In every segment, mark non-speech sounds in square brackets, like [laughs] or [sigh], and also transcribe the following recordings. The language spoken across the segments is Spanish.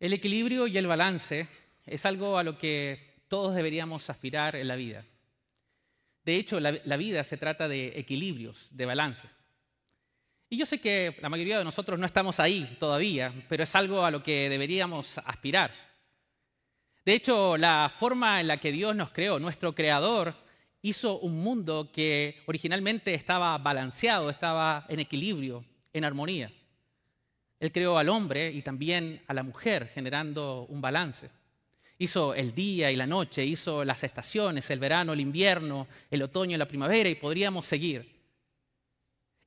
El equilibrio y el balance es algo a lo que todos deberíamos aspirar en la vida. De hecho, la, vida se trata de equilibrios, de balances. Y yo sé que la mayoría de nosotros no estamos ahí todavía, pero es algo a lo que deberíamos aspirar. De hecho, la forma en la que Dios nos creó, nuestro creador, hizo un mundo que originalmente estaba balanceado, estaba en equilibrio, en armonía. Él creó al hombre y también a la mujer, generando un balance. Hizo el día y la noche, hizo las estaciones, el verano, el invierno, el otoño la primavera, y podríamos seguir.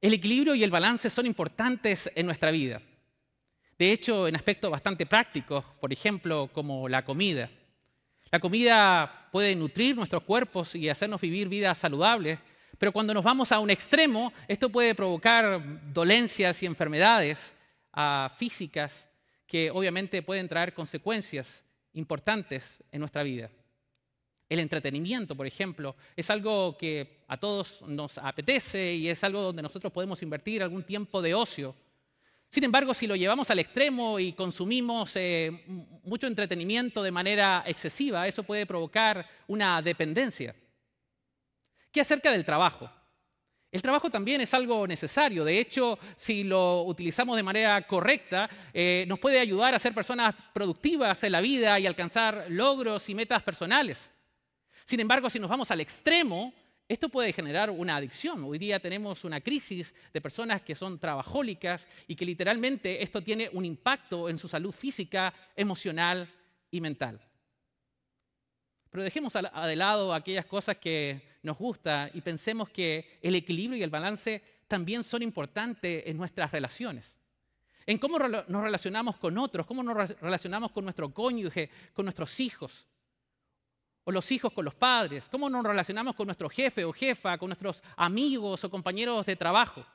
El equilibrio y el balance son importantes en nuestra vida. De hecho, en aspectos bastante prácticos, por ejemplo, como la comida. La comida puede nutrir nuestros cuerpos y hacernos vivir vidas saludables, pero cuando nos vamos a un extremo, esto puede provocar dolencias y enfermedades físicas que obviamente pueden traer consecuencias importantes en nuestra vida. El entretenimiento, por ejemplo, es algo que a todos nos apetece y es algo donde nosotros podemos invertir algún tiempo de ocio. Sin embargo, si lo llevamos al extremo y consumimos eh, mucho entretenimiento de manera excesiva, eso puede provocar una dependencia. ¿Qué acerca del trabajo? El trabajo también es algo necesario. De hecho, si lo utilizamos de manera correcta, eh, nos puede ayudar a ser personas productivas en la vida y alcanzar logros y metas personales. Sin embargo, si nos vamos al extremo, esto puede generar una adicción. Hoy día tenemos una crisis de personas que son trabajólicas y que literalmente esto tiene un impacto en su salud física, emocional y mental. Pero dejemos de lado aquellas cosas que nos gustan y pensemos que el equilibrio y el balance también son importantes en nuestras relaciones. En cómo nos relacionamos con otros, cómo nos relacionamos con nuestro cónyuge, con nuestros hijos o los hijos con los padres, cómo nos relacionamos con nuestro jefe o jefa, con nuestros amigos o compañeros de trabajo.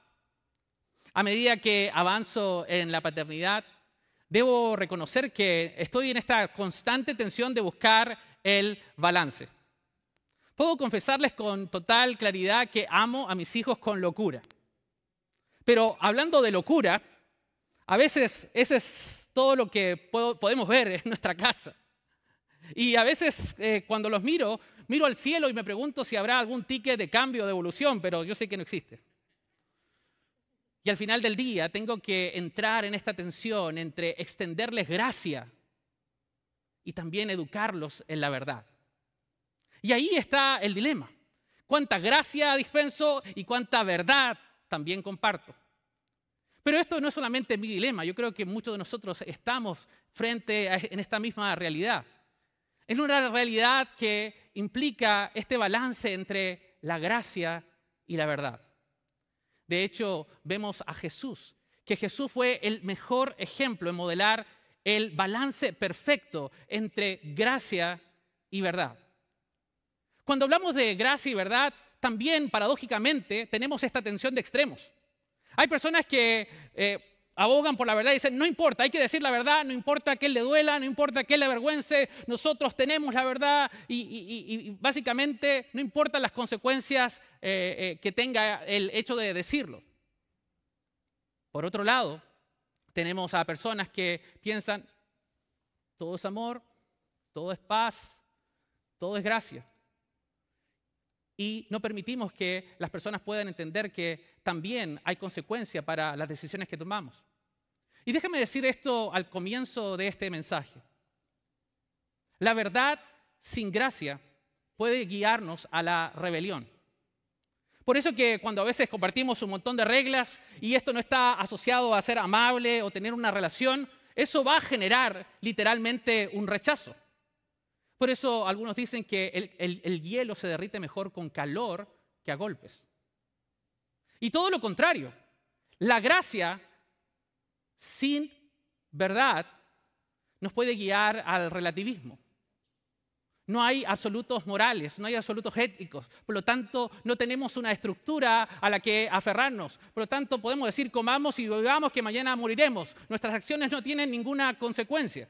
A medida que avanzo en la paternidad, debo reconocer que estoy en esta constante tensión de buscar el balance. Puedo confesarles con total claridad que amo a mis hijos con locura. Pero hablando de locura, a veces ese es todo lo que podemos ver en nuestra casa. Y a veces eh, cuando los miro, miro al cielo y me pregunto si habrá algún ticket de cambio, de evolución, pero yo sé que no existe. Y al final del día tengo que entrar en esta tensión entre extenderles gracia y también educarlos en la verdad. Y ahí está el dilema. ¿Cuánta gracia dispenso y cuánta verdad también comparto? Pero esto no es solamente mi dilema, yo creo que muchos de nosotros estamos frente a, en esta misma realidad. Es una realidad que implica este balance entre la gracia y la verdad. De hecho, vemos a Jesús, que Jesús fue el mejor ejemplo en modelar el balance perfecto entre gracia y verdad. Cuando hablamos de gracia y verdad, también paradójicamente tenemos esta tensión de extremos. Hay personas que eh, abogan por la verdad y dicen, no importa, hay que decir la verdad, no importa que le duela, no importa que le avergüence, nosotros tenemos la verdad y, básicamente no importan las consecuencias eh, eh, que tenga el hecho de decirlo. Por otro lado, tenemos a personas que piensan, todo es amor, todo es paz, todo es gracia. Y no permitimos que las personas puedan entender que también hay consecuencia para las decisiones que tomamos. Y déjame decir esto al comienzo de este mensaje. La verdad sin gracia puede guiarnos a la rebelión. Por eso que cuando a veces compartimos un montón de reglas y esto no está asociado a ser amable o tener una relación, eso va a generar literalmente un rechazo. Por eso algunos dicen que el, el hielo se derrite mejor con calor que a golpes. Y todo lo contrario, la gracia sin verdad nos puede guiar al relativismo. No hay absolutos morales, no hay absolutos éticos. Por lo tanto, no tenemos una estructura a la que aferrarnos. Por lo tanto, podemos decir, comamos y bebamos que mañana moriremos. Nuestras acciones no tienen ninguna consecuencia.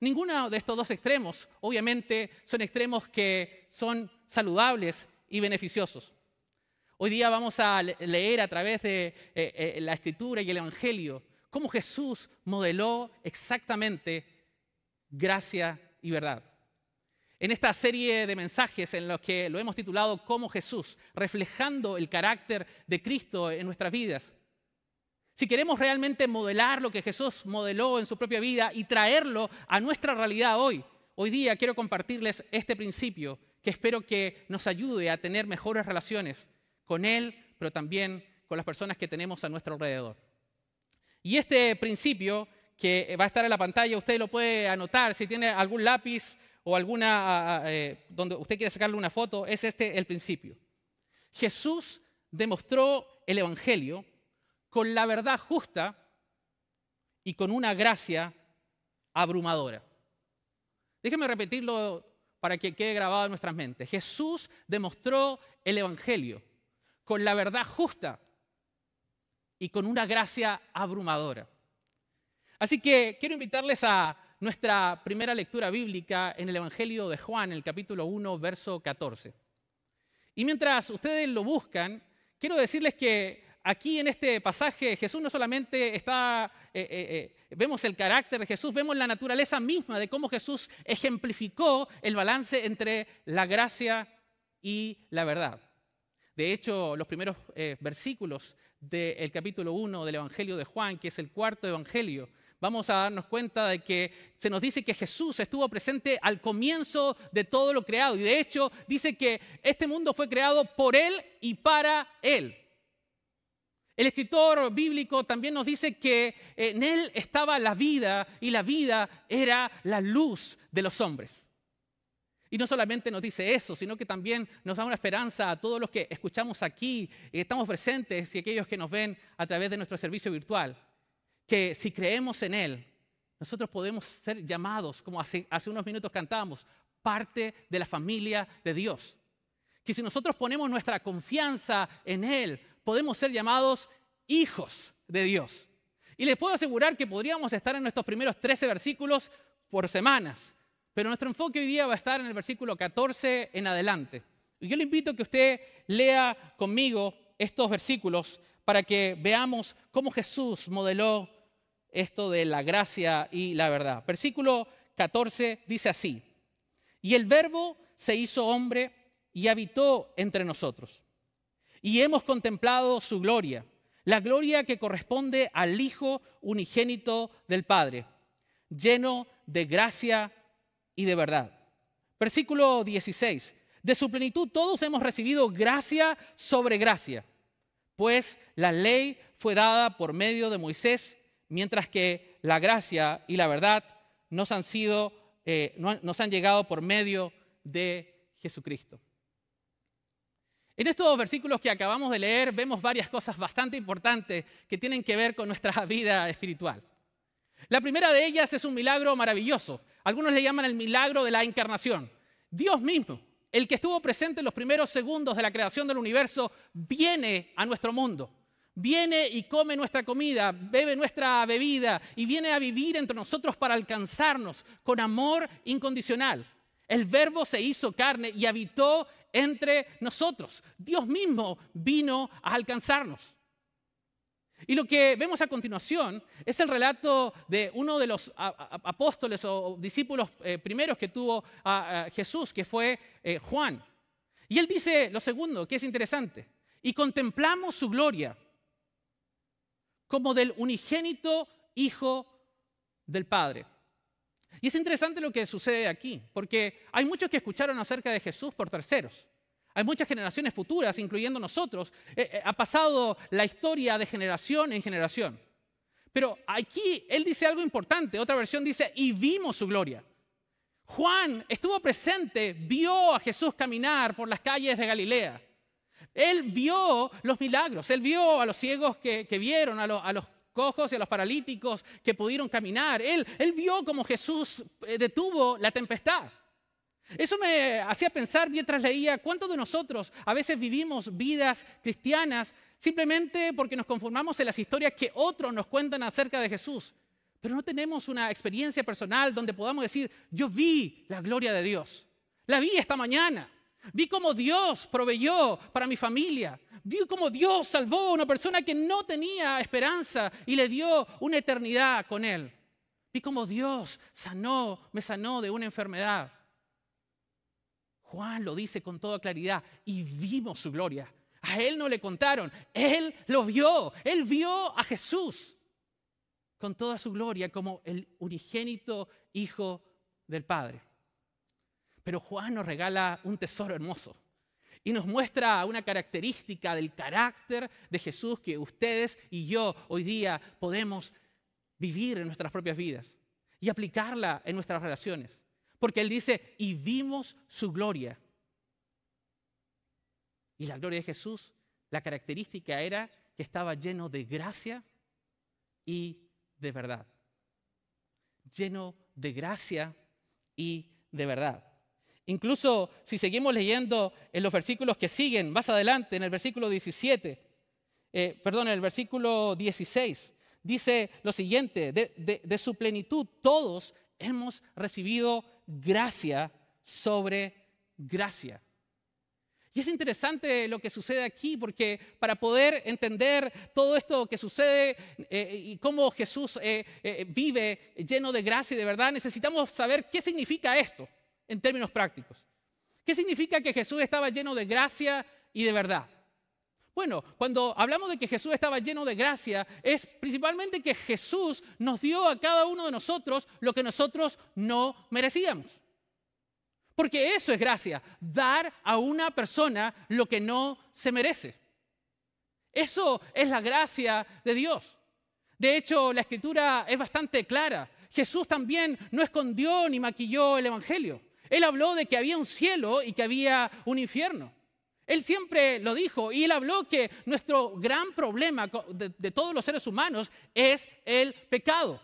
Ninguno de estos dos extremos, obviamente, son extremos que son saludables y beneficiosos. Hoy día vamos a leer a través de eh, eh, la escritura y el Evangelio cómo Jesús modeló exactamente gracia y verdad. En esta serie de mensajes en los que lo hemos titulado como Jesús, reflejando el carácter de Cristo en nuestras vidas. Si queremos realmente modelar lo que Jesús modeló en su propia vida y traerlo a nuestra realidad hoy, hoy día quiero compartirles este principio que espero que nos ayude a tener mejores relaciones con Él, pero también con las personas que tenemos a nuestro alrededor. Y este principio que va a estar en la pantalla, usted lo puede anotar si tiene algún lápiz o alguna, eh, donde usted quiere sacarle una foto, es este el principio. Jesús demostró el Evangelio con la verdad justa y con una gracia abrumadora. Déjeme repetirlo para que quede grabado en nuestras mentes. Jesús demostró el Evangelio con la verdad justa y con una gracia abrumadora. Así que quiero invitarles a nuestra primera lectura bíblica en el Evangelio de Juan, el capítulo 1, verso 14. Y mientras ustedes lo buscan, quiero decirles que aquí en este pasaje Jesús no solamente está, eh, eh, eh, vemos el carácter de Jesús, vemos la naturaleza misma de cómo Jesús ejemplificó el balance entre la gracia y la verdad. De hecho, los primeros versículos del capítulo 1 del Evangelio de Juan, que es el cuarto Evangelio, vamos a darnos cuenta de que se nos dice que Jesús estuvo presente al comienzo de todo lo creado. Y de hecho dice que este mundo fue creado por Él y para Él. El escritor bíblico también nos dice que en Él estaba la vida y la vida era la luz de los hombres. Y no solamente nos dice eso, sino que también nos da una esperanza a todos los que escuchamos aquí, y estamos presentes y aquellos que nos ven a través de nuestro servicio virtual que si creemos en Él, nosotros podemos ser llamados, como hace, hace unos minutos cantábamos, parte de la familia de Dios. Que si nosotros ponemos nuestra confianza en Él, podemos ser llamados hijos de Dios. Y les puedo asegurar que podríamos estar en nuestros primeros 13 versículos por semanas, pero nuestro enfoque hoy día va a estar en el versículo 14 en adelante. Y yo le invito a que usted lea conmigo estos versículos para que veamos cómo Jesús modeló esto de la gracia y la verdad. Versículo 14 dice así, y el verbo se hizo hombre y habitó entre nosotros. Y hemos contemplado su gloria, la gloria que corresponde al Hijo unigénito del Padre, lleno de gracia y de verdad. Versículo 16, de su plenitud todos hemos recibido gracia sobre gracia, pues la ley fue dada por medio de Moisés mientras que la gracia y la verdad nos han sido, eh, nos han llegado por medio de Jesucristo. En estos versículos que acabamos de leer vemos varias cosas bastante importantes que tienen que ver con nuestra [laughs] vida espiritual. La primera de ellas es un milagro maravilloso. Algunos le llaman el milagro de la encarnación. Dios mismo, el que estuvo presente en los primeros segundos de la creación del universo, viene a nuestro mundo viene y come nuestra comida, bebe nuestra bebida y viene a vivir entre nosotros para alcanzarnos con amor incondicional. El verbo se hizo carne y habitó entre nosotros. Dios mismo vino a alcanzarnos. Y lo que vemos a continuación es el relato de uno de los apóstoles o discípulos eh, primeros que tuvo a Jesús, que fue eh, Juan. Y él dice lo segundo, que es interesante, y contemplamos su gloria como del unigénito Hijo del Padre. Y es interesante lo que sucede aquí, porque hay muchos que escucharon acerca de Jesús por terceros. Hay muchas generaciones futuras, incluyendo nosotros. Eh, eh, ha pasado la historia de generación en generación. Pero aquí él dice algo importante. Otra versión dice, y vimos su gloria. Juan estuvo presente, vio a Jesús caminar por las calles de Galilea. Él vio los milagros, él vio a los ciegos que, vieron, a, los cojos y a los paralíticos que pudieron caminar. Él, él vio cómo Jesús eh, detuvo la tempestad. Eso me hacía pensar mientras leía cuántos de nosotros a veces vivimos vidas cristianas simplemente porque nos conformamos en las historias que otros nos cuentan acerca de Jesús, pero no tenemos una experiencia personal donde podamos decir, yo vi la gloria de Dios, la vi esta mañana, Vi cómo Dios proveyó para mi familia. Vi cómo Dios salvó a una persona que no tenía esperanza y le dio una eternidad con Él. Vi cómo Dios sanó, me sanó de una enfermedad. Juan lo dice con toda claridad y vimos su gloria. A él no le contaron, él lo vio, él vio a Jesús con toda su gloria como el unigénito Hijo del Padre. Pero Juan nos regala un tesoro hermoso y nos muestra una característica del carácter de Jesús que ustedes y yo hoy día podemos vivir en nuestras propias vidas y aplicarla en nuestras relaciones. Porque Él dice, y vimos su gloria. Y la gloria de Jesús, la característica era que estaba lleno de gracia y de verdad. Lleno de gracia y de verdad. Incluso si seguimos leyendo en los versículos que siguen, más adelante, en el versículo 17, eh, perdón, en el versículo 16, dice lo siguiente, de, su plenitud todos hemos recibido gracia sobre gracia. Y es interesante lo que sucede aquí porque para poder entender todo esto que sucede eh, y cómo Jesús eh, vive lleno de gracia y de verdad, necesitamos saber qué significa esto en términos prácticos. ¿Qué significa que Jesús estaba lleno de gracia y de verdad? Bueno, cuando hablamos de que Jesús estaba lleno de gracia, es principalmente que Jesús nos dio a cada uno de nosotros lo que nosotros no merecíamos. Porque eso es gracia, dar a una persona lo que no se merece. Eso es la gracia de Dios. De hecho, la escritura es bastante clara. Jesús también no escondió ni maquilló el Evangelio. Él habló de que había un cielo y que había un infierno. Él siempre lo dijo y él habló que nuestro gran problema de, todos los seres humanos es el pecado.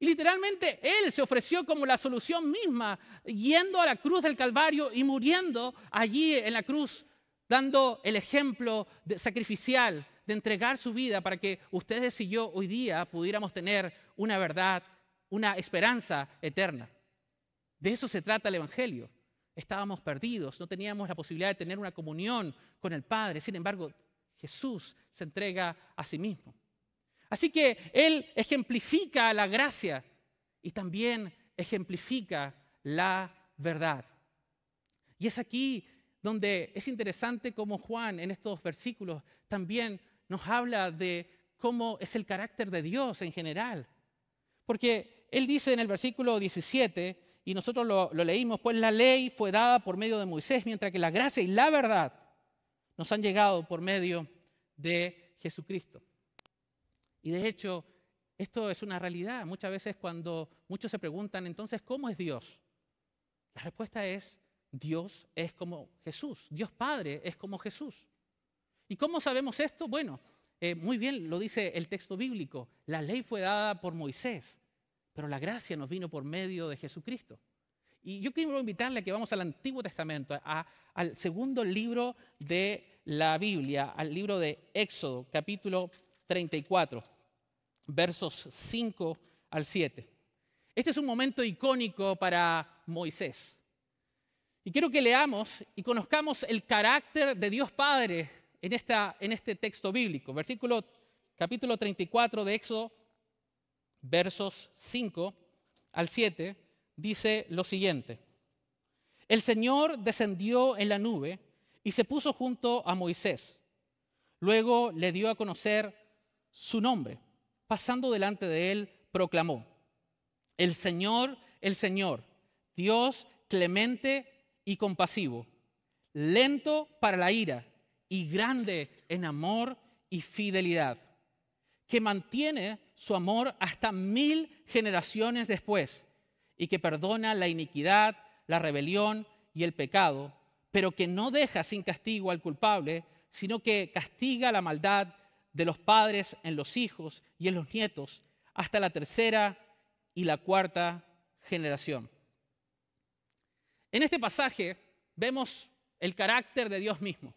Y literalmente Él se ofreció como la solución misma, yendo a la cruz del Calvario y muriendo allí en la cruz, dando el ejemplo sacrificial de entregar su vida para que ustedes y yo hoy día pudiéramos tener una verdad, una esperanza eterna. De eso se trata el Evangelio. Estábamos perdidos, no teníamos la posibilidad de tener una comunión con el Padre. Sin embargo, Jesús se entrega a sí mismo. Así que Él ejemplifica la gracia y también ejemplifica la verdad. Y es aquí donde es interesante cómo Juan en estos versículos también nos habla de cómo es el carácter de Dios en general. Porque Él dice en el versículo 17, y nosotros lo, leímos, pues la ley fue dada por medio de Moisés, mientras que la gracia y la verdad nos han llegado por medio de Jesucristo. Y de hecho, esto es una realidad. Muchas veces cuando muchos se preguntan, entonces, ¿cómo es Dios? La respuesta es, Dios es como Jesús, Dios Padre es como Jesús. ¿Y cómo sabemos esto? Bueno, eh, muy bien lo dice el texto bíblico, la ley fue dada por Moisés, pero la gracia nos vino por medio de Jesucristo. Y yo quiero invitarle a que vamos al Antiguo Testamento, al segundo libro de la Biblia, al libro de Éxodo, capítulo 34, versos 5 al 7. Este es un momento icónico para Moisés. Y quiero que leamos y conozcamos el carácter de Dios Padre en, en este texto bíblico. Versículo capítulo 34 de Éxodo versos 5 al 7, dice lo siguiente. El Señor descendió en la nube y se puso junto a Moisés. Luego le dio a conocer su nombre. Pasando delante de él, proclamó, el Señor, el Señor, Dios clemente y compasivo, lento para la ira y grande en amor y fidelidad, que mantiene su amor hasta mil generaciones después y que perdona la iniquidad, la rebelión y el pecado, pero que no deja sin castigo al culpable, sino que castiga la maldad de los padres en los hijos y en los nietos hasta la tercera y la cuarta generación. En este pasaje vemos el carácter de Dios mismo.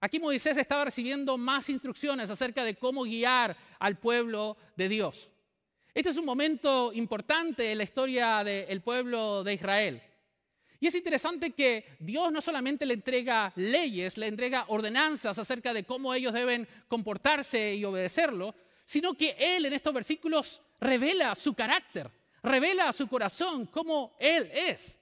Aquí Moisés estaba recibiendo más instrucciones acerca de cómo guiar al pueblo de Dios. Este es un momento importante en la historia del pueblo de Israel. Y es interesante que Dios no solamente le entrega leyes, le entrega ordenanzas acerca de cómo ellos deben comportarse y obedecerlo, sino que Él en estos versículos revela su carácter, revela su corazón, cómo Él es.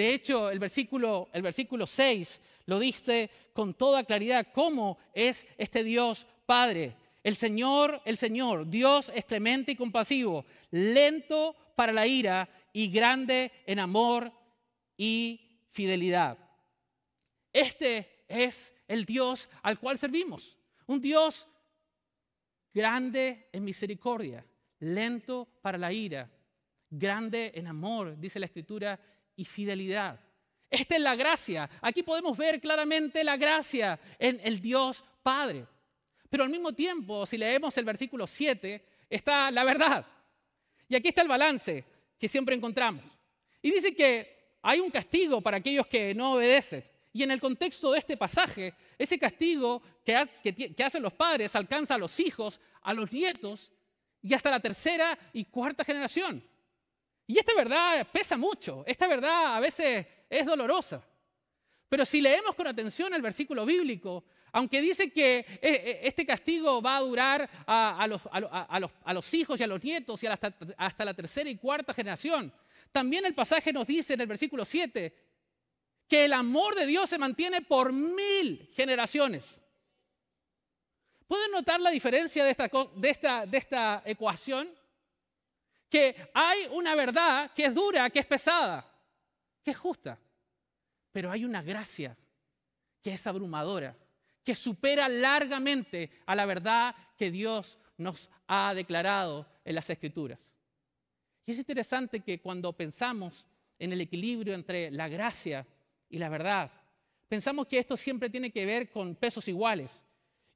De hecho, el versículo, el versículo 6 lo dice con toda claridad cómo es este Dios Padre. El Señor, el Señor, Dios es clemente y compasivo, lento para la ira y grande en amor y fidelidad. Este es el Dios al cual servimos. Un Dios grande en misericordia, lento para la ira, grande en amor, dice la Escritura, y fidelidad. Esta es la gracia. Aquí podemos ver claramente la gracia en el Dios Padre. Pero al mismo tiempo, si leemos el versículo 7, está la verdad. Y aquí está el balance que siempre encontramos. Y dice que hay un castigo para aquellos que no obedecen. Y en el contexto de este pasaje, ese castigo que, hacen los padres alcanza a los hijos, a los nietos y hasta la tercera y cuarta generación. Y esta verdad pesa mucho, esta verdad a veces es dolorosa. Pero si leemos con atención el versículo bíblico, aunque dice que eh, eh, este castigo va a durar a, los, hijos y a los nietos y hasta, la tercera y cuarta generación, también el pasaje nos dice en el versículo 7 que el amor de Dios se mantiene por mil generaciones. ¿Pueden notar la diferencia de esta, de de esta ecuación? Que hay una verdad que es dura, que es pesada, que es justa, pero hay una gracia que es abrumadora, que supera largamente a la verdad que Dios nos ha declarado en las Escrituras. Y es interesante que cuando pensamos en el equilibrio entre la gracia y la verdad, pensamos que esto siempre tiene que ver con pesos iguales.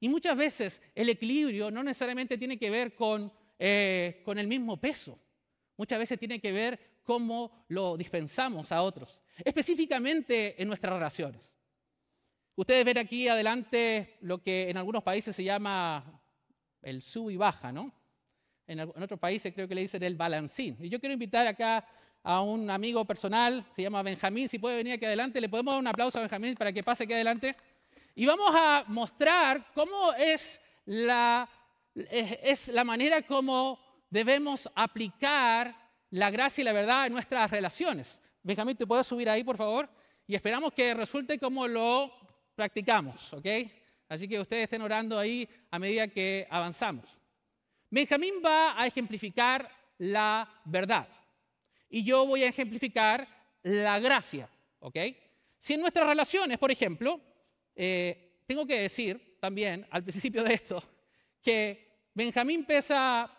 Y muchas veces el equilibrio no necesariamente tiene que ver con, eh, con el mismo peso. Muchas veces tiene que ver cómo lo dispensamos a otros, específicamente en nuestras relaciones. Ustedes ven aquí adelante lo que en algunos países se llama el sub y baja, ¿no? En, otros países creo que le dicen el balancín. Y yo quiero invitar acá a un amigo personal, se llama Benjamín, si puede venir aquí adelante, le podemos dar un aplauso a Benjamín para que pase aquí adelante. Y vamos a mostrar cómo es la, es la manera como debemos aplicar la gracia y la verdad en nuestras relaciones. Benjamín, ¿te puedes subir ahí, por favor? Y esperamos que resulte como lo practicamos, ¿ok? Así que ustedes estén orando ahí a medida que avanzamos. Benjamín va a ejemplificar la verdad y yo voy a ejemplificar la gracia, ¿ok? Si en nuestras relaciones, por ejemplo, eh, tengo que decir también al principio de esto que Benjamín pesa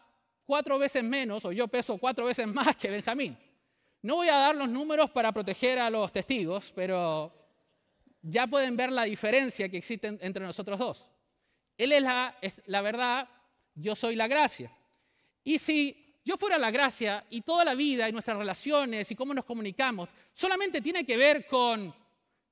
cuatro veces menos o yo peso cuatro veces más que Benjamín. No voy a dar los números para proteger a los testigos, pero ya pueden ver la diferencia que existe entre nosotros dos. Él es la, es la verdad yo soy la gracia. Y si yo fuera la gracia y toda la vida y nuestras relaciones y cómo nos comunicamos solamente tiene que ver con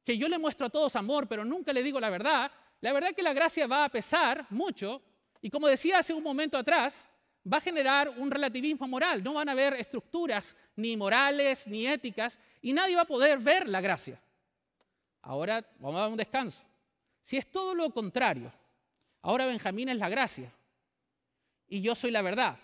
que yo le muestro a todos amor, pero nunca le digo la verdad, la verdad es que la gracia va a pesar mucho y como decía hace un momento atrás, va a generar un relativismo moral. No van a haber estructuras ni morales ni éticas y nadie va a poder ver la gracia. Ahora vamos a dar un descanso. Si es todo lo contrario, ahora Benjamín es la gracia y yo soy la verdad.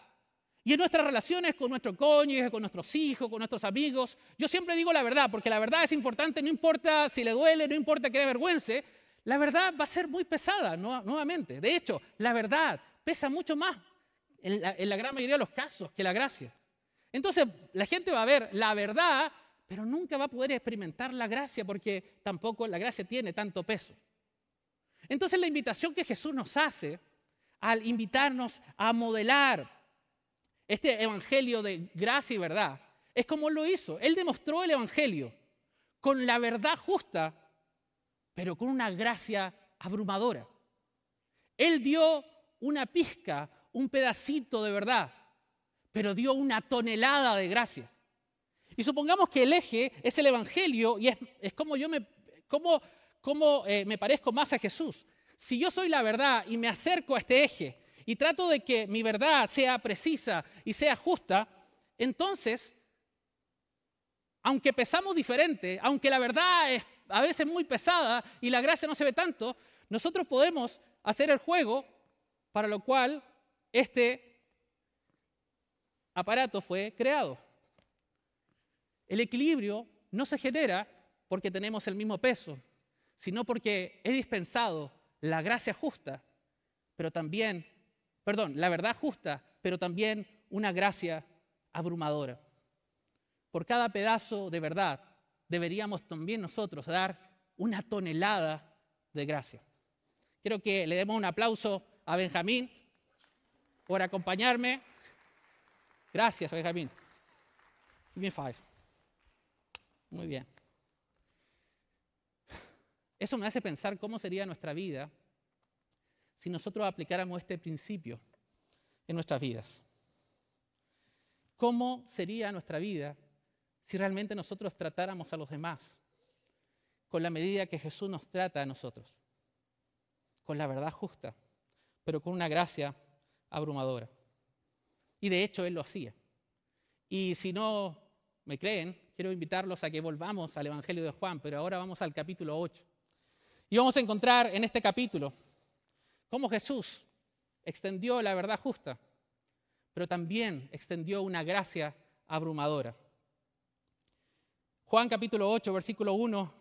Y en nuestras relaciones con nuestro cónyuge, con nuestros hijos, con nuestros amigos, yo siempre digo la verdad, porque la verdad es importante, no importa si le duele, no importa que le avergüence, la verdad va a ser muy pesada nuevamente. De hecho, la verdad pesa mucho más en la, gran mayoría de los casos que la gracia. Entonces, la gente va a ver la verdad, pero nunca va a poder experimentar la gracia porque tampoco la gracia tiene tanto peso. Entonces, la invitación que Jesús nos hace al invitarnos a modelar este evangelio de gracia y verdad, es como lo hizo. Él demostró el evangelio con la verdad justa, pero con una gracia abrumadora. Él dio una pizca, un pedacito de verdad, pero dio una tonelada de gracia. Y supongamos que el eje es el Evangelio y es, como yo me, como, como, eh, me parezco más a Jesús si yo soy la verdad y me acerco a este eje y trato de que mi verdad sea precisa y sea justa, entonces aunque pesamos diferente, aunque la verdad es a veces muy pesada y la gracia no se ve tanto, nosotros podemos hacer el juego para lo cual este aparato fue creado. El equilibrio no se genera porque tenemos el mismo peso, sino porque he dispensado la gracia justa, pero también, perdón, la verdad justa, pero también una gracia abrumadora. Por cada pedazo de verdad deberíamos también nosotros dar una tonelada de gracia. Quiero que le demos un aplauso a Benjamín por acompañarme. Gracias, Benjamín. Give five. Muy bien. Eso me hace pensar cómo sería nuestra vida si nosotros aplicáramos este principio en nuestras vidas. ¿Cómo sería nuestra vida si realmente nosotros tratáramos a los demás con la medida que Jesús nos trata a nosotros? Con la verdad justa, pero con una gracia abrumadora. Y de hecho Él lo hacía. Y si no me creen, quiero invitarlos a que volvamos al Evangelio de Juan, pero ahora vamos al capítulo 8. Y vamos a encontrar en este capítulo cómo Jesús extendió la verdad justa, pero también extendió una gracia abrumadora. Juan capítulo 8, versículo 1,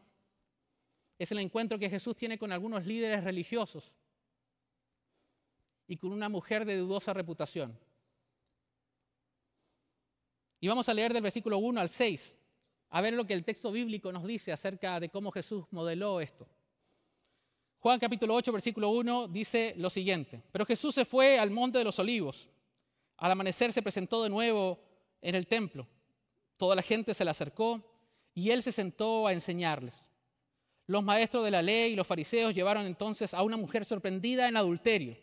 es el encuentro que Jesús tiene con algunos líderes religiosos y con una mujer de dudosa reputación. Y vamos a leer del versículo 1 al 6, a ver lo que el texto bíblico nos dice acerca de cómo Jesús modeló esto. Juan capítulo 8, versículo 1 dice lo siguiente, pero Jesús se fue al monte de los olivos. Al amanecer se presentó de nuevo en el templo. Toda la gente se le acercó y él se sentó a enseñarles. Los maestros de la ley y los fariseos llevaron entonces a una mujer sorprendida en adulterio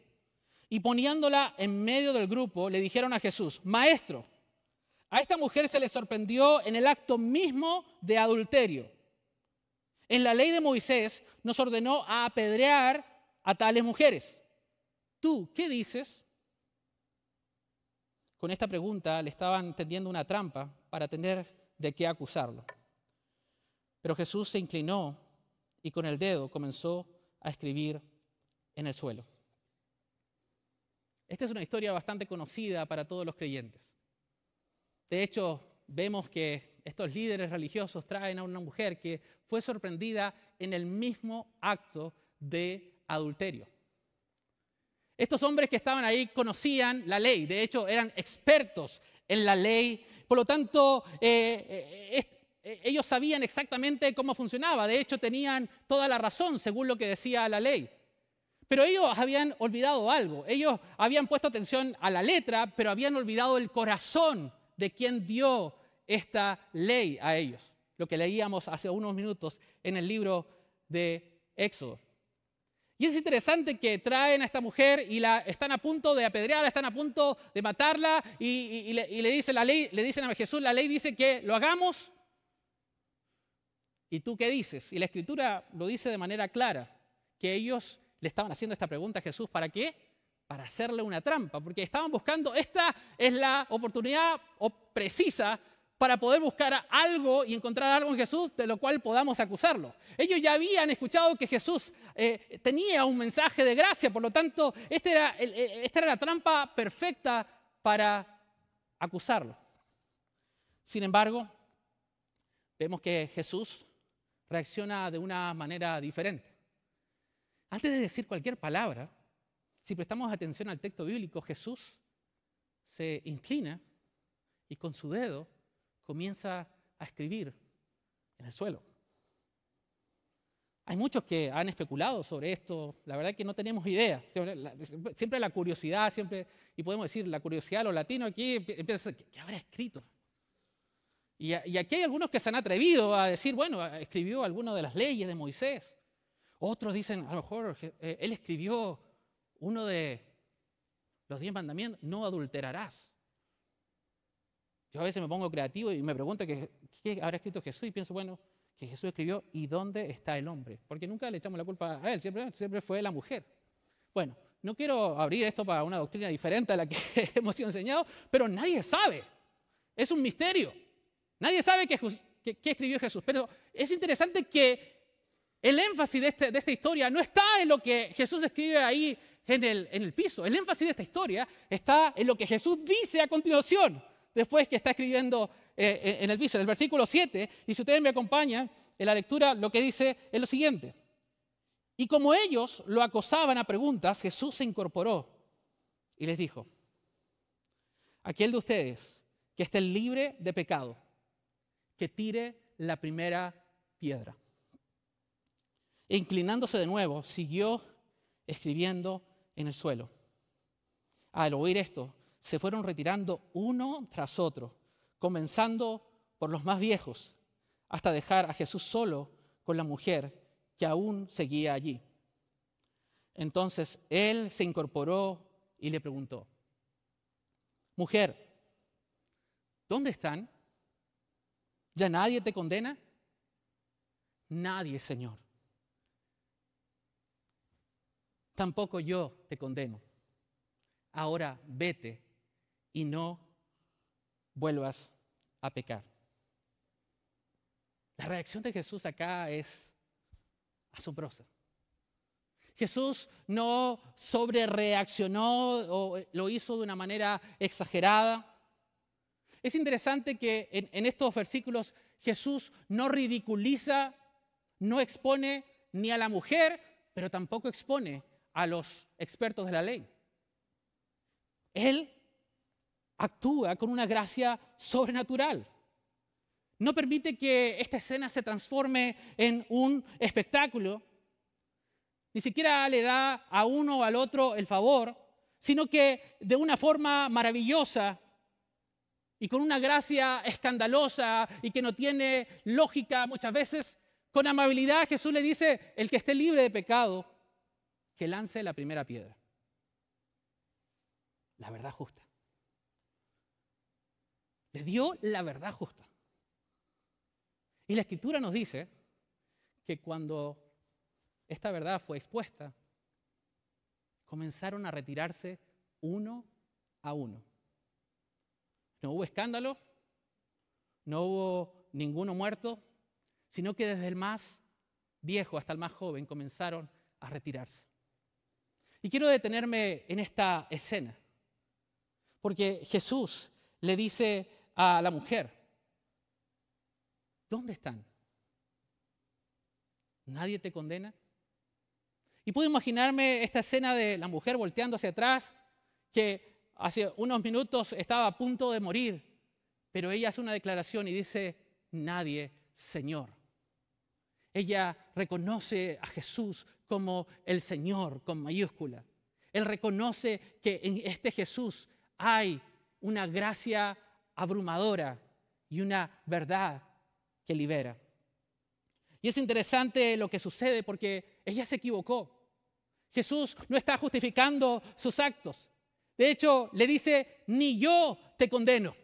y poniéndola en medio del grupo le dijeron a Jesús, Maestro, a esta mujer se le sorprendió en el acto mismo de adulterio. En la ley de Moisés nos ordenó a apedrear a tales mujeres. ¿Tú qué dices? Con esta pregunta le estaban tendiendo una trampa para tener de qué acusarlo. Pero Jesús se inclinó y con el dedo comenzó a escribir en el suelo. Esta es una historia bastante conocida para todos los creyentes. De hecho, vemos que estos líderes religiosos traen a una mujer que fue sorprendida en el mismo acto de adulterio. Estos hombres que estaban ahí conocían la ley, de hecho eran expertos en la ley, por lo tanto eh, eh, eh, ellos sabían exactamente cómo funcionaba, de hecho tenían toda la razón según lo que decía la ley. Pero ellos habían olvidado algo, ellos habían puesto atención a la letra, pero habían olvidado el corazón de quien dio esta ley a ellos, lo que leíamos hace unos minutos en el libro de Éxodo. Y es interesante que traen a esta mujer y la están a punto de apedrearla, están a punto de matarla y, le, dice la ley, le dicen a Jesús, la ley dice que lo hagamos. ¿Y tú qué dices? Y la escritura lo dice de manera clara, que ellos le estaban haciendo esta pregunta a Jesús, ¿para qué? Para hacerle una trampa, porque estaban buscando, esta es la oportunidad precisa para poder buscar algo y encontrar algo en Jesús de lo cual podamos acusarlo. Ellos ya habían escuchado que Jesús eh, tenía un mensaje de gracia, por lo tanto, este eh, esta era la trampa perfecta para acusarlo. Sin embargo, vemos que Jesús reacciona de una manera diferente. Antes de decir cualquier palabra, si prestamos atención al texto bíblico, Jesús se inclina y con su dedo comienza a escribir en el suelo. Hay muchos que han especulado sobre esto, la verdad es que no tenemos idea. Siempre la, curiosidad, siempre, y podemos decir, la curiosidad de los latinos aquí empieza a decir, ¿qué habrá escrito? Y, aquí hay algunos que se han atrevido a decir, bueno, escribió alguna de las leyes de Moisés. Otros dicen, a lo mejor eh, él escribió uno de los diez mandamientos, no adulterarás. Yo a veces me pongo creativo y me pregunto qué, habrá escrito Jesús y pienso, bueno, que Jesús escribió, ¿y dónde está el hombre? Porque nunca le echamos la culpa a él, siempre, siempre fue la mujer. Bueno, no quiero abrir esto para una doctrina diferente a la que [laughs] hemos sido enseñados, pero nadie sabe. Es un misterio. Nadie sabe qué, escribió Jesús. Pero es interesante que el énfasis este, de, esta historia no está en lo que Jesús escribe ahí en el, piso. El énfasis de esta historia está en lo que Jesús dice a continuación, después que está escribiendo eh, en el piso, en el versículo 7. Y si ustedes me acompañan en la lectura, lo que dice es lo siguiente. Y como ellos lo acosaban a preguntas, Jesús se incorporó y les dijo, aquel de ustedes que esté libre de pecado, que tire la primera piedra. Inclinándose de nuevo, siguió escribiendo en el suelo. Al oír esto, se fueron retirando uno tras otro, comenzando por los más viejos, hasta dejar a Jesús solo con la mujer que aún seguía allí. Entonces él se incorporó y le preguntó, mujer, ¿dónde están? ¿Ya nadie te condena? Nadie, Señor. Tampoco yo te condeno. Ahora vete y no vuelvas a pecar. La reacción de Jesús acá es asombrosa. Jesús no sobrereaccionó o lo hizo de una manera exagerada. Es interesante que en, estos versículos Jesús no ridiculiza, no expone ni a la mujer, pero tampoco expone a los expertos de la ley. Él actúa con una gracia sobrenatural. No permite que esta escena se transforme en un espectáculo. Ni siquiera le da a uno o al otro el favor, sino que de una forma maravillosa y con una gracia escandalosa y que no tiene lógica muchas veces, con amabilidad Jesús le dice, el que esté libre de pecado, que lance la primera piedra. La verdad justa. Le dio la verdad justa. Y la escritura nos dice que cuando esta verdad fue expuesta, comenzaron a retirarse uno a uno. No hubo escándalo, no hubo ninguno muerto, sino que desde el más viejo hasta el más joven comenzaron a retirarse. Y quiero detenerme en esta escena, porque Jesús le dice a la mujer, ¿Dónde están? ¿Nadie te condena? Y puedo imaginarme esta escena de la mujer volteando hacia atrás, que hace unos minutos estaba a punto de morir, pero ella hace una declaración y dice, nadie, Señor. Ella reconoce a Jesús como el Señor con mayúscula. Él reconoce que en este Jesús hay una gracia abrumadora y una verdad que libera. Y es interesante lo que sucede porque ella se equivocó. Jesús no está justificando sus actos. De hecho, le dice, ni yo te condeno.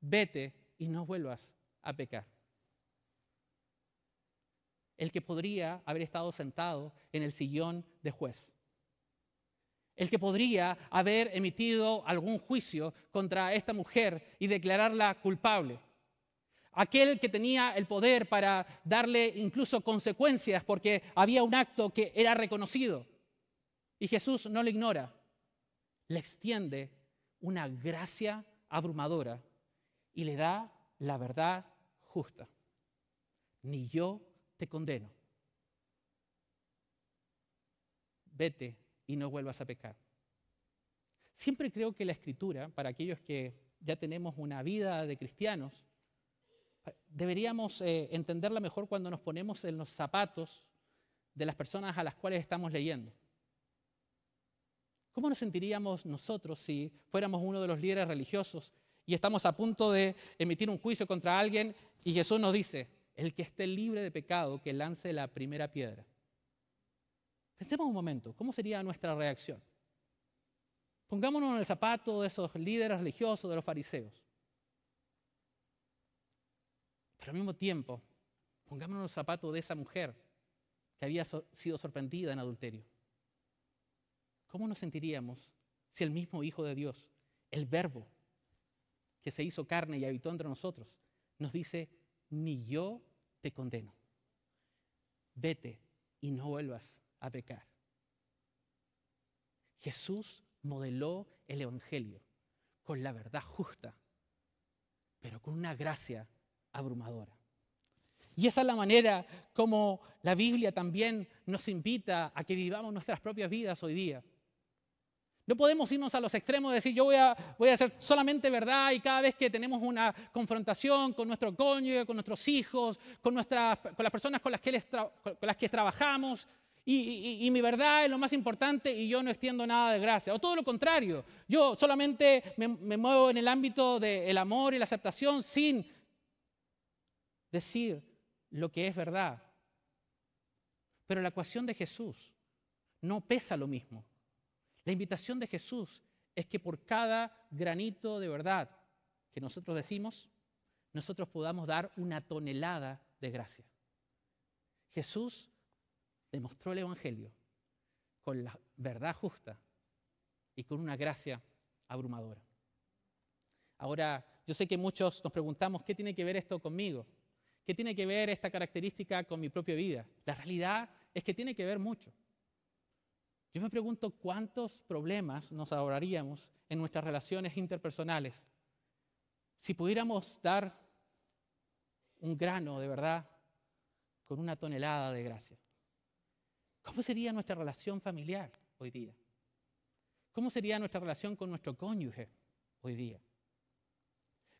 Vete y no vuelvas a pecar. El que podría haber estado sentado en el sillón de juez el que podría haber emitido algún juicio contra esta mujer y declararla culpable. Aquel que tenía el poder para darle incluso consecuencias porque había un acto que era reconocido. Y Jesús no lo ignora, le extiende una gracia abrumadora y le da la verdad justa. Ni yo te condeno. Vete y no vuelvas a pecar. Siempre creo que la escritura, para aquellos que ya tenemos una vida de cristianos, deberíamos eh, entenderla mejor cuando nos ponemos en los zapatos de las personas a las cuales estamos leyendo. ¿Cómo nos sentiríamos nosotros si fuéramos uno de los líderes religiosos y estamos a punto de emitir un juicio contra alguien y Jesús nos dice, el que esté libre de pecado, que lance la primera piedra? Pensemos un momento, ¿cómo sería nuestra reacción? Pongámonos en el zapato de esos líderes religiosos, de los fariseos. Pero al mismo tiempo, pongámonos en el zapato de esa mujer que había sido sorprendida en adulterio. ¿Cómo nos sentiríamos si el mismo Hijo de Dios, el Verbo, que se hizo carne y habitó entre nosotros, nos dice, ni yo te condeno. Vete y no vuelvas a pecar. Jesús modeló el Evangelio con la verdad justa, pero con una gracia abrumadora. Y esa es la manera como la Biblia también nos invita a que vivamos nuestras propias vidas hoy día. No podemos irnos a los extremos de decir yo voy a, voy a hacer solamente verdad y cada vez que tenemos una confrontación con nuestro cónyuge, con nuestros hijos, con, nuestras, con las personas con las que, con las que trabajamos, y, mi verdad es lo más importante y yo no extiendo nada de gracia. O todo lo contrario, yo solamente me, me muevo en el ámbito del amor y la aceptación sin decir lo que es verdad. Pero la ecuación de Jesús no pesa lo mismo. La invitación de Jesús es que por cada granito de verdad que nosotros decimos, nosotros podamos dar una tonelada de gracia. Jesús demostró el Evangelio con la verdad justa y con una gracia abrumadora. Ahora, yo sé que muchos nos preguntamos, ¿qué tiene que ver esto conmigo? ¿Qué tiene que ver esta característica con mi propia vida? La realidad es que tiene que ver mucho. Yo me pregunto cuántos problemas nos ahorraríamos en nuestras relaciones interpersonales si pudiéramos dar un grano de verdad con una tonelada de gracia. ¿Cómo sería nuestra relación familiar hoy día? ¿Cómo sería nuestra relación con nuestro cónyuge hoy día?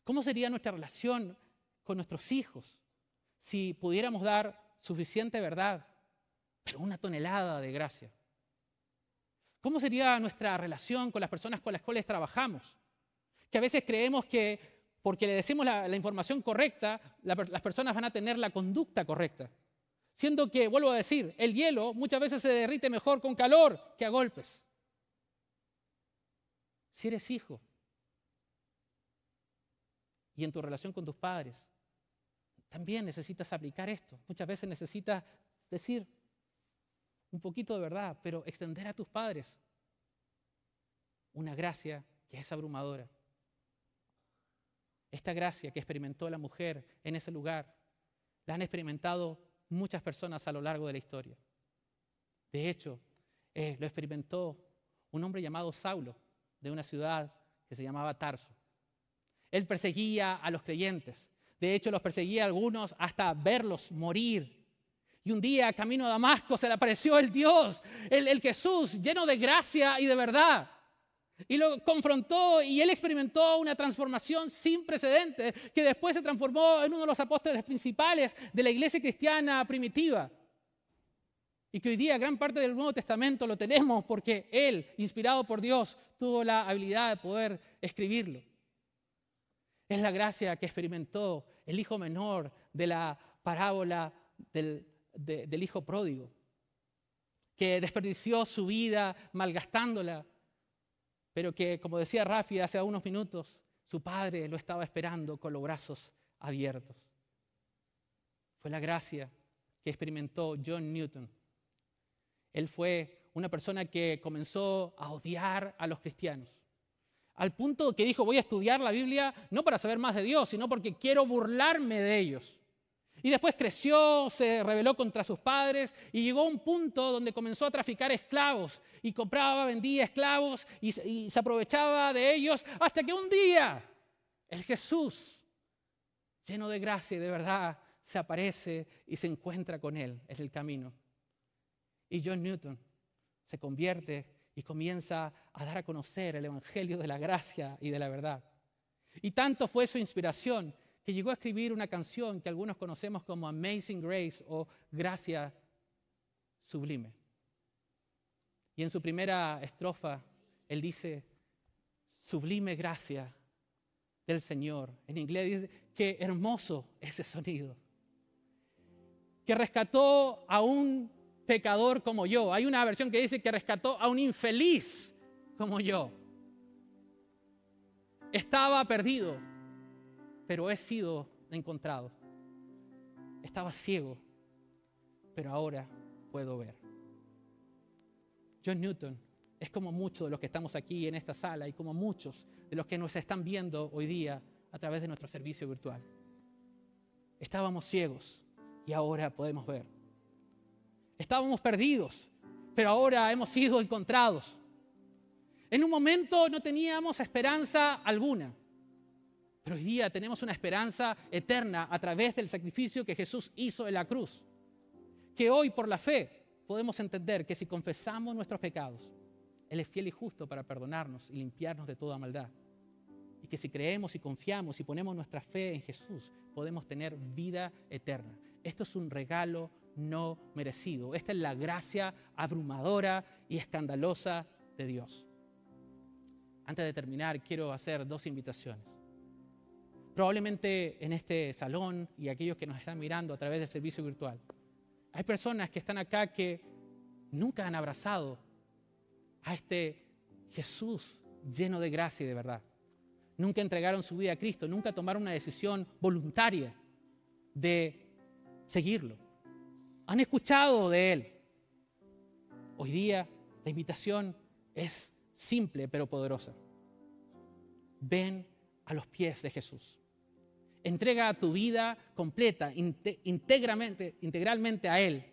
¿Cómo sería nuestra relación con nuestros hijos si pudiéramos dar suficiente verdad, pero una tonelada de gracia? ¿Cómo sería nuestra relación con las personas con las cuales trabajamos? Que a veces creemos que porque le decimos la, información correcta, las personas van a tener la conducta correcta. Siendo que, vuelvo a decir, el hielo muchas veces se derrite mejor con calor que a golpes. Si eres hijo y en tu relación con tus padres, también necesitas aplicar esto. Muchas veces necesitas decir, un poquito de verdad, pero extender a tus padres una gracia que es abrumadora. Esta gracia que experimentó la mujer en ese lugar, la han experimentado muchas personas a lo largo de la historia. De hecho, eh, lo experimentó un hombre llamado Saulo, de una ciudad que se llamaba Tarso. Él perseguía a los creyentes. De hecho, los perseguía a algunos hasta verlos morir y un día, camino a Damasco, se le apareció el Dios, el, Jesús, lleno de gracia y de verdad. Y lo confrontó y él experimentó una transformación sin precedentes que después se transformó en uno de los apóstoles principales de la iglesia cristiana primitiva. Y que hoy día gran parte del Nuevo Testamento lo tenemos porque él, inspirado por Dios, tuvo la habilidad de poder escribirlo. Es la gracia que experimentó el hijo menor de la parábola del del hijo pródigo, que desperdició su vida malgastándola, pero que, como decía Rafi hace unos minutos, su padre lo estaba esperando con los brazos abiertos. Fue la gracia que experimentó John Newton. Él fue una persona que comenzó a odiar a los cristianos. Al punto que dijo, voy a estudiar la Biblia no para saber más de Dios, sino porque quiero burlarme de ellos. Y después creció, se rebeló contra sus padres y llegó a un punto donde comenzó a traficar esclavos y compraba, vendía esclavos y, se aprovechaba de ellos hasta que un día el Jesús, lleno de gracia y de verdad, se aparece y se encuentra con él en el camino. Y John Newton se convierte y comienza a dar a conocer el Evangelio de la gracia y de la verdad. Y tanto fue su inspiración que llegó a escribir una canción que algunos conocemos como Amazing Grace o Gracia Sublime. Y en su primera estrofa, él dice, sublime gracia del Señor. En inglés dice, qué hermoso ese sonido. Que rescató a un pecador como yo. Hay una versión que dice que rescató a un infeliz como yo. Estaba perdido, pero he sido encontrado. Estaba ciego, pero ahora puedo ver. John Newton es como muchos de los que estamos aquí en esta sala y como muchos de los que nos están viendo hoy día a través de nuestro servicio virtual. Estábamos ciegos y ahora podemos ver. Estábamos perdidos, pero ahora hemos sido encontrados. En un momento no teníamos esperanza alguna, pero hoy día tenemos una esperanza eterna a través del sacrificio que Jesús hizo en la cruz. Que hoy por la fe podemos entender que si confesamos nuestros pecados, Él es fiel y justo para perdonarnos y limpiarnos de toda maldad. Y que si creemos y confiamos y ponemos nuestra fe en Jesús, podemos tener vida eterna. Esto es un regalo no merecido. Esta es la gracia abrumadora y escandalosa de Dios. Antes de terminar, quiero hacer dos invitaciones. Probablemente en este salón y aquellos que nos están mirando a través del servicio virtual, hay personas que están acá que nunca han abrazado a este Jesús lleno de gracia y de verdad. Nunca entregaron su vida a Cristo, nunca tomaron una decisión voluntaria de seguirlo. Han escuchado de Él. Hoy día la invitación es simple pero poderosa. Ven a los pies de Jesús. Entrega tu vida completa, íntegramente, integralmente a Él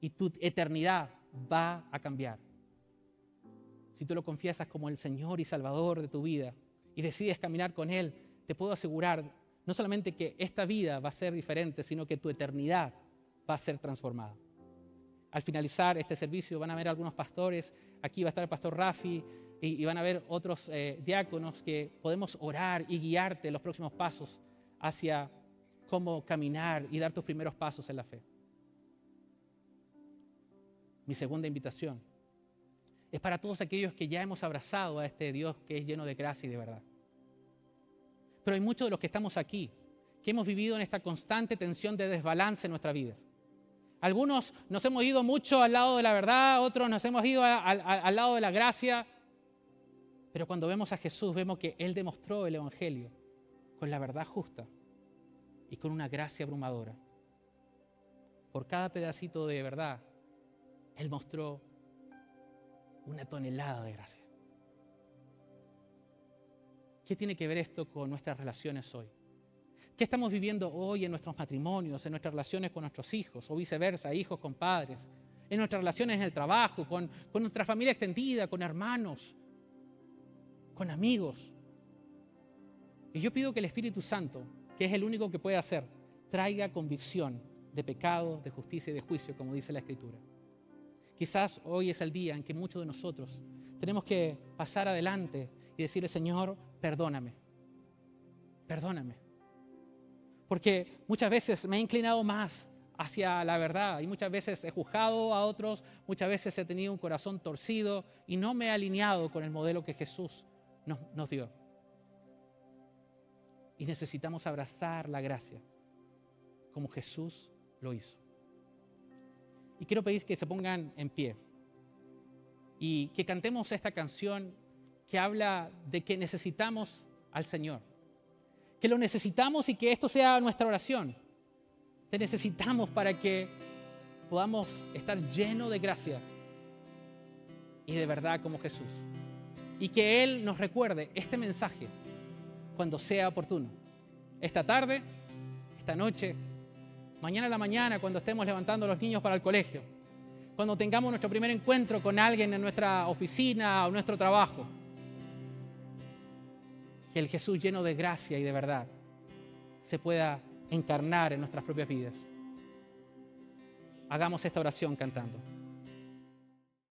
y tu eternidad va a cambiar. Si tú lo confiesas como el Señor y Salvador de tu vida y decides caminar con Él, te puedo asegurar no solamente que esta vida va a ser diferente, sino que tu eternidad va a ser transformada. Al finalizar este servicio van a ver algunos pastores, aquí va a estar el pastor Rafi y, van a ver otros eh, diáconos que podemos orar y guiarte los próximos pasos hacia cómo caminar y dar tus primeros pasos en la fe. Mi segunda invitación es para todos aquellos que ya hemos abrazado a este Dios que es lleno de gracia y de verdad. Pero hay muchos de los que estamos aquí que hemos vivido en esta constante tensión de desbalance en nuestras vidas. Algunos nos hemos ido mucho al lado de la verdad, otros nos hemos ido al lado de la gracia. Pero cuando vemos a Jesús, vemos que Él demostró el Evangelio con la verdad justa y con una gracia abrumadora. Por cada pedacito de verdad, Él mostró una tonelada de gracia. ¿Qué tiene que ver esto con nuestras relaciones hoy? ¿Qué estamos viviendo hoy en nuestros matrimonios, en nuestras relaciones con nuestros hijos o viceversa, hijos con padres, en nuestras relaciones en el trabajo, con, con nuestra familia extendida, con hermanos, con amigos? Y yo pido que el Espíritu Santo, que es el único que puede hacer, traiga convicción de pecado, de justicia y de juicio, como dice la Escritura. Quizás hoy es el día en que muchos de nosotros tenemos que pasar adelante y decirle, Señor, perdóname, perdóname. Porque muchas veces me he inclinado más hacia la verdad y muchas veces he juzgado a otros, muchas veces he tenido un corazón torcido y no me he alineado con el modelo que Jesús nos, nos dio y necesitamos abrazar la gracia como Jesús lo hizo. Y quiero pedir que se pongan en pie y que cantemos esta canción que habla de que necesitamos al Señor, que lo necesitamos y que esto sea nuestra oración. Te necesitamos para que podamos estar llenos de gracia y de verdad como Jesús. Y que Él nos recuerde este mensaje cuando sea oportuno. Esta tarde, esta noche, mañana a la mañana, cuando estemos levantando a los niños para el colegio, cuando tengamos nuestro primer encuentro con alguien en nuestra oficina o nuestro trabajo. Que el Jesús lleno de gracia y de verdad se pueda encarnar en nuestras propias vidas. Hagamos esta oración cantando.